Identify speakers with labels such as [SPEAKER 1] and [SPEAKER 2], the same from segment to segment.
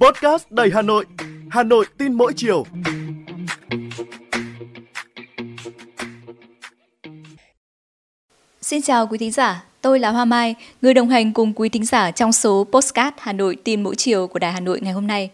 [SPEAKER 1] Podcast đầy Hà Nội, Hà Nội tin mỗi chiều.
[SPEAKER 2] Xin chào quý thính giả, tôi là Hoa Mai, người đồng hành cùng quý thính giả trong số Postcard Hà Nội tin mỗi chiều của Đài Hà Nội ngày hôm nay.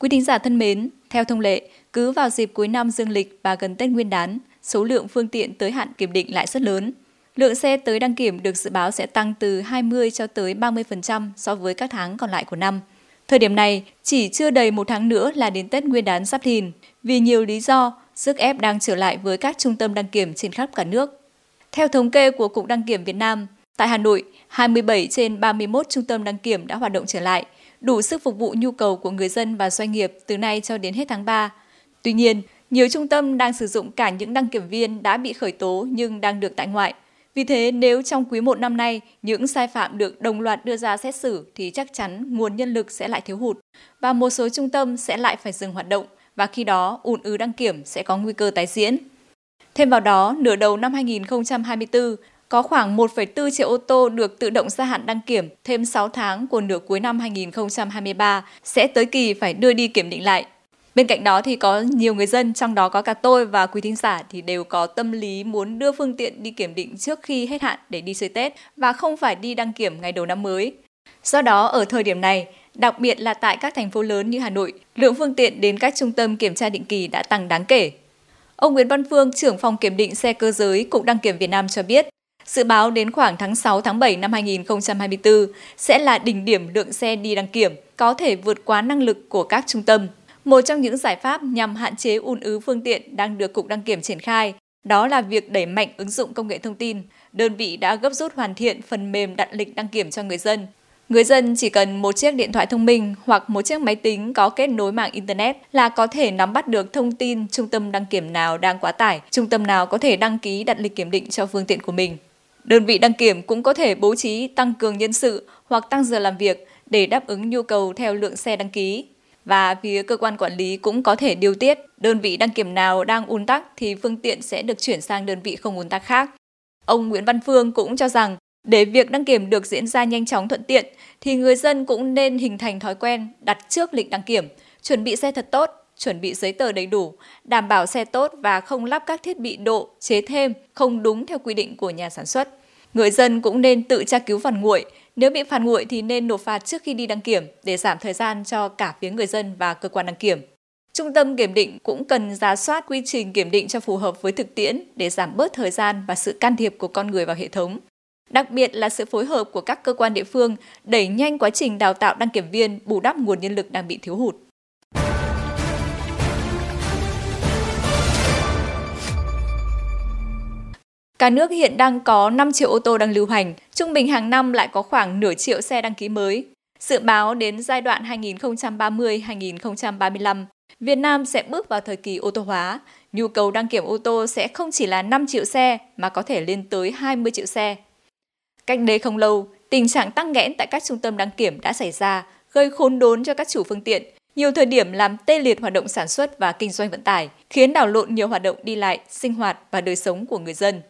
[SPEAKER 2] Quý thính giả thân mến, theo thông lệ, cứ vào dịp cuối năm dương lịch và gần Tết Nguyên đán, số lượng phương tiện tới hạn kiểm định lại rất lớn. Lượng xe tới đăng kiểm được dự báo sẽ tăng từ 20 cho tới 30% so với các tháng còn lại của năm. Thời điểm này, chỉ chưa đầy một tháng nữa là đến Tết Nguyên đán sắp thìn. Vì nhiều lý do, sức ép đang trở lại với các trung tâm đăng kiểm trên khắp cả nước. Theo thống kê của Cục Đăng kiểm Việt Nam, tại Hà Nội, 27 trên 31 trung tâm đăng kiểm đã hoạt động trở lại – đủ sức phục vụ nhu cầu của người dân và doanh nghiệp từ nay cho đến hết tháng 3. Tuy nhiên, nhiều trung tâm đang sử dụng cả những đăng kiểm viên đã bị khởi tố nhưng đang được tại ngoại. Vì thế, nếu trong quý 1 năm nay những sai phạm được đồng loạt đưa ra xét xử thì chắc chắn nguồn nhân lực sẽ lại thiếu hụt và một số trung tâm sẽ lại phải dừng hoạt động và khi đó ùn ứ đăng kiểm sẽ có nguy cơ tái diễn. Thêm vào đó, nửa đầu năm 2024, có khoảng 1,4 triệu ô tô được tự động gia hạn đăng kiểm thêm 6 tháng của nửa cuối năm 2023 sẽ tới kỳ phải đưa đi kiểm định lại. Bên cạnh đó thì có nhiều người dân, trong đó có cả tôi và quý thính giả thì đều có tâm lý muốn đưa phương tiện đi kiểm định trước khi hết hạn để đi chơi Tết và không phải đi đăng kiểm ngày đầu năm mới. Do đó, ở thời điểm này, đặc biệt là tại các thành phố lớn như Hà Nội, lượng phương tiện đến các trung tâm kiểm tra định kỳ đã tăng đáng kể. Ông Nguyễn Văn Phương, trưởng phòng kiểm định xe cơ giới Cục Đăng kiểm Việt Nam cho biết, Dự báo đến khoảng tháng 6 tháng 7 năm 2024 sẽ là đỉnh điểm lượng xe đi đăng kiểm, có thể vượt quá năng lực của các trung tâm. Một trong những giải pháp nhằm hạn chế ùn ứ phương tiện đang được Cục Đăng kiểm triển khai, đó là việc đẩy mạnh ứng dụng công nghệ thông tin. Đơn vị đã gấp rút hoàn thiện phần mềm đặt lịch đăng kiểm cho người dân. Người dân chỉ cần một chiếc điện thoại thông minh hoặc một chiếc máy tính có kết nối mạng Internet là có thể nắm bắt được thông tin trung tâm đăng kiểm nào đang quá tải, trung tâm nào có thể đăng ký đặt lịch kiểm định cho phương tiện của mình. Đơn vị đăng kiểm cũng có thể bố trí tăng cường nhân sự hoặc tăng giờ làm việc để đáp ứng nhu cầu theo lượng xe đăng ký. Và phía cơ quan quản lý cũng có thể điều tiết, đơn vị đăng kiểm nào đang ùn tắc thì phương tiện sẽ được chuyển sang đơn vị không ùn tắc khác. Ông Nguyễn Văn Phương cũng cho rằng để việc đăng kiểm được diễn ra nhanh chóng thuận tiện thì người dân cũng nên hình thành thói quen đặt trước lịch đăng kiểm, chuẩn bị xe thật tốt, chuẩn bị giấy tờ đầy đủ, đảm bảo xe tốt và không lắp các thiết bị độ, chế thêm không đúng theo quy định của nhà sản xuất. Người dân cũng nên tự tra cứu phạt nguội, nếu bị phạt nguội thì nên nộp phạt trước khi đi đăng kiểm để giảm thời gian cho cả phía người dân và cơ quan đăng kiểm. Trung tâm kiểm định cũng cần ra soát quy trình kiểm định cho phù hợp với thực tiễn để giảm bớt thời gian và sự can thiệp của con người vào hệ thống. Đặc biệt là sự phối hợp của các cơ quan địa phương đẩy nhanh quá trình đào tạo đăng kiểm viên bù đắp nguồn nhân lực đang bị thiếu hụt. Cả nước hiện đang có 5 triệu ô tô đang lưu hành, trung bình hàng năm lại có khoảng nửa triệu xe đăng ký mới. Dự báo đến giai đoạn 2030-2035, Việt Nam sẽ bước vào thời kỳ ô tô hóa. Nhu cầu đăng kiểm ô tô sẽ không chỉ là 5 triệu xe mà có thể lên tới 20 triệu xe. Cách đây không lâu, tình trạng tăng nghẽn tại các trung tâm đăng kiểm đã xảy ra, gây khốn đốn cho các chủ phương tiện, nhiều thời điểm làm tê liệt hoạt động sản xuất và kinh doanh vận tải, khiến đảo lộn nhiều hoạt động đi lại, sinh hoạt và đời sống của người dân.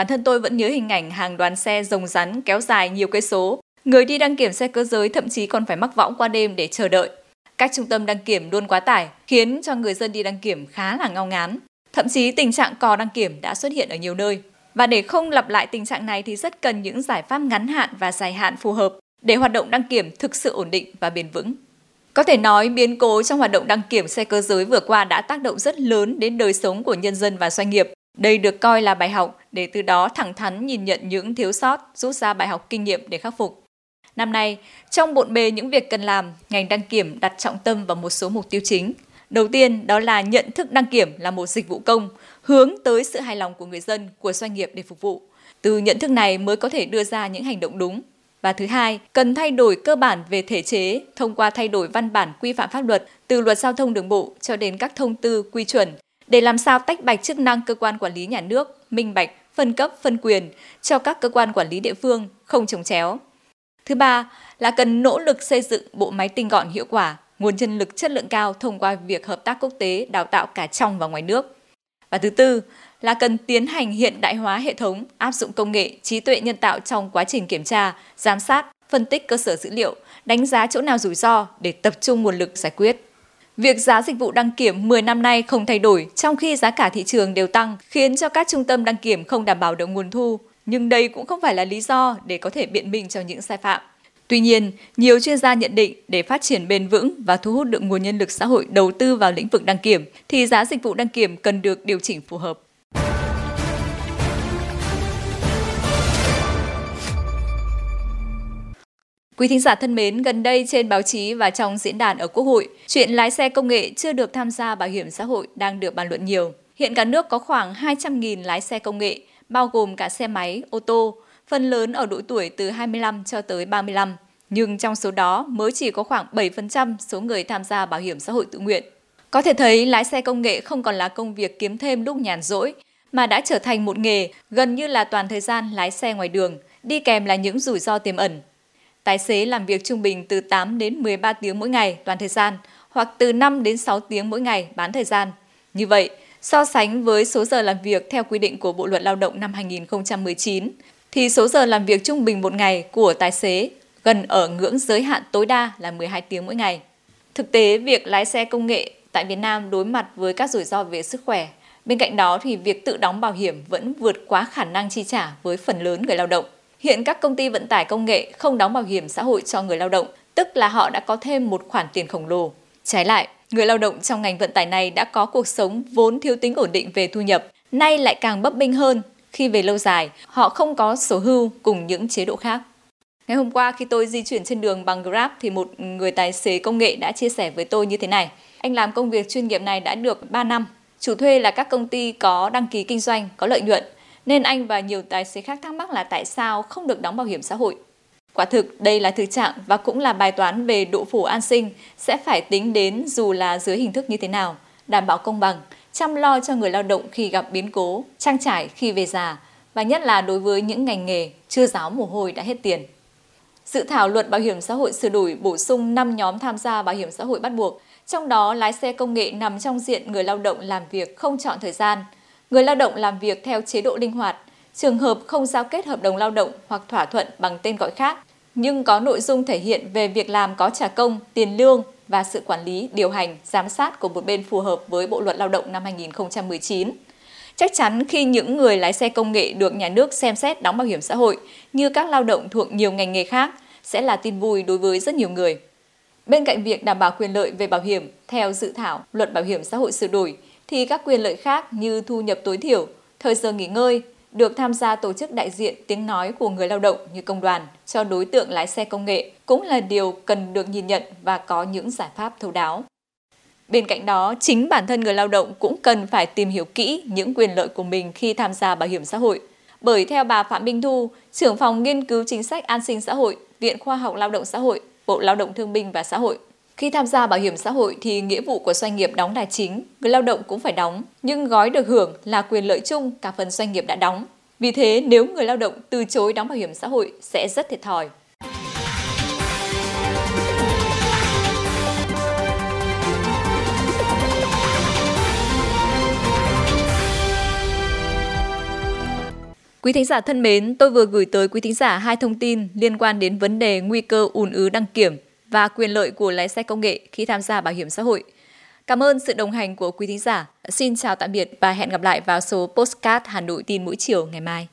[SPEAKER 2] Bản thân tôi vẫn nhớ hình ảnh hàng đoàn xe rồng rắn kéo dài nhiều cây số. Người đi đăng kiểm xe cơ giới thậm chí còn phải mắc võng qua đêm để chờ đợi. Các trung tâm đăng kiểm luôn quá tải, khiến cho người dân đi đăng kiểm khá là ngao ngán. Thậm chí tình trạng cò đăng kiểm đã xuất hiện ở nhiều nơi. Và để không lặp lại tình trạng này thì rất cần những giải pháp ngắn hạn và dài hạn phù hợp để hoạt động đăng kiểm thực sự ổn định và bền vững. Có thể nói biến cố trong hoạt động đăng kiểm xe cơ giới vừa qua đã tác động rất lớn đến đời sống của nhân dân và doanh nghiệp. Đây được coi là bài học để từ đó thẳng thắn nhìn nhận những thiếu sót, rút ra bài học kinh nghiệm để khắc phục. Năm nay, trong bộn bề những việc cần làm, ngành đăng kiểm đặt trọng tâm vào một số mục tiêu chính. Đầu tiên đó là nhận thức đăng kiểm là một dịch vụ công, hướng tới sự hài lòng của người dân, của doanh nghiệp để phục vụ. Từ nhận thức này mới có thể đưa ra những hành động đúng. Và thứ hai, cần thay đổi cơ bản về thể chế thông qua thay đổi văn bản quy phạm pháp luật từ luật giao thông đường bộ cho đến các thông tư, quy chuẩn để làm sao tách bạch chức năng cơ quan quản lý nhà nước, minh bạch, phân cấp, phân quyền cho các cơ quan quản lý địa phương không trồng chéo. Thứ ba là cần nỗ lực xây dựng bộ máy tinh gọn hiệu quả, nguồn nhân lực chất lượng cao thông qua việc hợp tác quốc tế đào tạo cả trong và ngoài nước. Và thứ tư là cần tiến hành hiện đại hóa hệ thống, áp dụng công nghệ, trí tuệ nhân tạo trong quá trình kiểm tra, giám sát, phân tích cơ sở dữ liệu, đánh giá chỗ nào rủi ro để tập trung nguồn lực giải quyết. Việc giá dịch vụ đăng kiểm 10 năm nay không thay đổi, trong khi giá cả thị trường đều tăng, khiến cho các trung tâm đăng kiểm không đảm bảo được nguồn thu. Nhưng đây cũng không phải là lý do để có thể biện minh cho những sai phạm. Tuy nhiên, nhiều chuyên gia nhận định để phát triển bền vững và thu hút được nguồn nhân lực xã hội đầu tư vào lĩnh vực đăng kiểm, thì giá dịch vụ đăng kiểm cần được điều chỉnh phù hợp. Quý thính giả thân mến, gần đây trên báo chí và trong diễn đàn ở Quốc hội, chuyện lái xe công nghệ chưa được tham gia bảo hiểm xã hội đang được bàn luận nhiều. Hiện cả nước có khoảng 200.000 lái xe công nghệ, bao gồm cả xe máy, ô tô, phần lớn ở độ tuổi từ 25 cho tới 35. Nhưng trong số đó mới chỉ có khoảng 7% số người tham gia bảo hiểm xã hội tự nguyện. Có thể thấy lái xe công nghệ không còn là công việc kiếm thêm lúc nhàn rỗi, mà đã trở thành một nghề gần như là toàn thời gian lái xe ngoài đường, đi kèm là những rủi ro tiềm ẩn Tài xế làm việc trung bình từ 8 đến 13 tiếng mỗi ngày toàn thời gian hoặc từ 5 đến 6 tiếng mỗi ngày bán thời gian. Như vậy, so sánh với số giờ làm việc theo quy định của Bộ luật Lao động năm 2019, thì số giờ làm việc trung bình một ngày của tài xế gần ở ngưỡng giới hạn tối đa là 12 tiếng mỗi ngày. Thực tế, việc lái xe công nghệ tại Việt Nam đối mặt với các rủi ro về sức khỏe. Bên cạnh đó thì việc tự đóng bảo hiểm vẫn vượt quá khả năng chi trả với phần lớn người lao động. Hiện các công ty vận tải công nghệ không đóng bảo hiểm xã hội cho người lao động, tức là họ đã có thêm một khoản tiền khổng lồ. Trái lại, người lao động trong ngành vận tải này đã có cuộc sống vốn thiếu tính ổn định về thu nhập, nay lại càng bấp bênh hơn khi về lâu dài họ không có số hưu cùng những chế độ khác. Ngày hôm qua khi tôi di chuyển trên đường bằng Grab thì một người tài xế công nghệ đã chia sẻ với tôi như thế này. Anh làm công việc chuyên nghiệp này đã được 3 năm. Chủ thuê là các công ty có đăng ký kinh doanh, có lợi nhuận nên anh và nhiều tài xế khác thắc mắc là tại sao không được đóng bảo hiểm xã hội. Quả thực, đây là thực trạng và cũng là bài toán về độ phủ an sinh sẽ phải tính đến dù là dưới hình thức như thế nào, đảm bảo công bằng, chăm lo cho người lao động khi gặp biến cố, trang trải khi về già và nhất là đối với những ngành nghề chưa giáo mồ hôi đã hết tiền. Dự thảo luật bảo hiểm xã hội sửa đổi bổ sung 5 nhóm tham gia bảo hiểm xã hội bắt buộc, trong đó lái xe công nghệ nằm trong diện người lao động làm việc không chọn thời gian – người lao động làm việc theo chế độ linh hoạt, trường hợp không giao kết hợp đồng lao động hoặc thỏa thuận bằng tên gọi khác, nhưng có nội dung thể hiện về việc làm có trả công, tiền lương và sự quản lý, điều hành, giám sát của một bên phù hợp với Bộ luật Lao động năm 2019. Chắc chắn khi những người lái xe công nghệ được nhà nước xem xét đóng bảo hiểm xã hội như các lao động thuộc nhiều ngành nghề khác sẽ là tin vui đối với rất nhiều người. Bên cạnh việc đảm bảo quyền lợi về bảo hiểm theo dự thảo luật bảo hiểm xã hội sửa đổi, thì các quyền lợi khác như thu nhập tối thiểu, thời giờ nghỉ ngơi, được tham gia tổ chức đại diện tiếng nói của người lao động như công đoàn cho đối tượng lái xe công nghệ cũng là điều cần được nhìn nhận và có những giải pháp thấu đáo. Bên cạnh đó, chính bản thân người lao động cũng cần phải tìm hiểu kỹ những quyền lợi của mình khi tham gia bảo hiểm xã hội. Bởi theo bà Phạm Minh Thu, trưởng phòng nghiên cứu chính sách an sinh xã hội, Viện Khoa học Lao động Xã hội, Bộ Lao động Thương binh và Xã hội khi tham gia bảo hiểm xã hội thì nghĩa vụ của doanh nghiệp đóng tài chính, người lao động cũng phải đóng, nhưng gói được hưởng là quyền lợi chung cả phần doanh nghiệp đã đóng. Vì thế, nếu người lao động từ chối đóng bảo hiểm xã hội sẽ rất thiệt thòi. Quý thính giả thân mến, tôi vừa gửi tới quý thính giả hai thông tin liên quan đến vấn đề nguy cơ ùn ứ đăng kiểm và quyền lợi của lái xe công nghệ khi tham gia bảo hiểm xã hội. Cảm ơn sự đồng hành của quý thính giả. Xin chào tạm biệt và hẹn gặp lại vào số Postcard Hà Nội tin mỗi chiều ngày mai.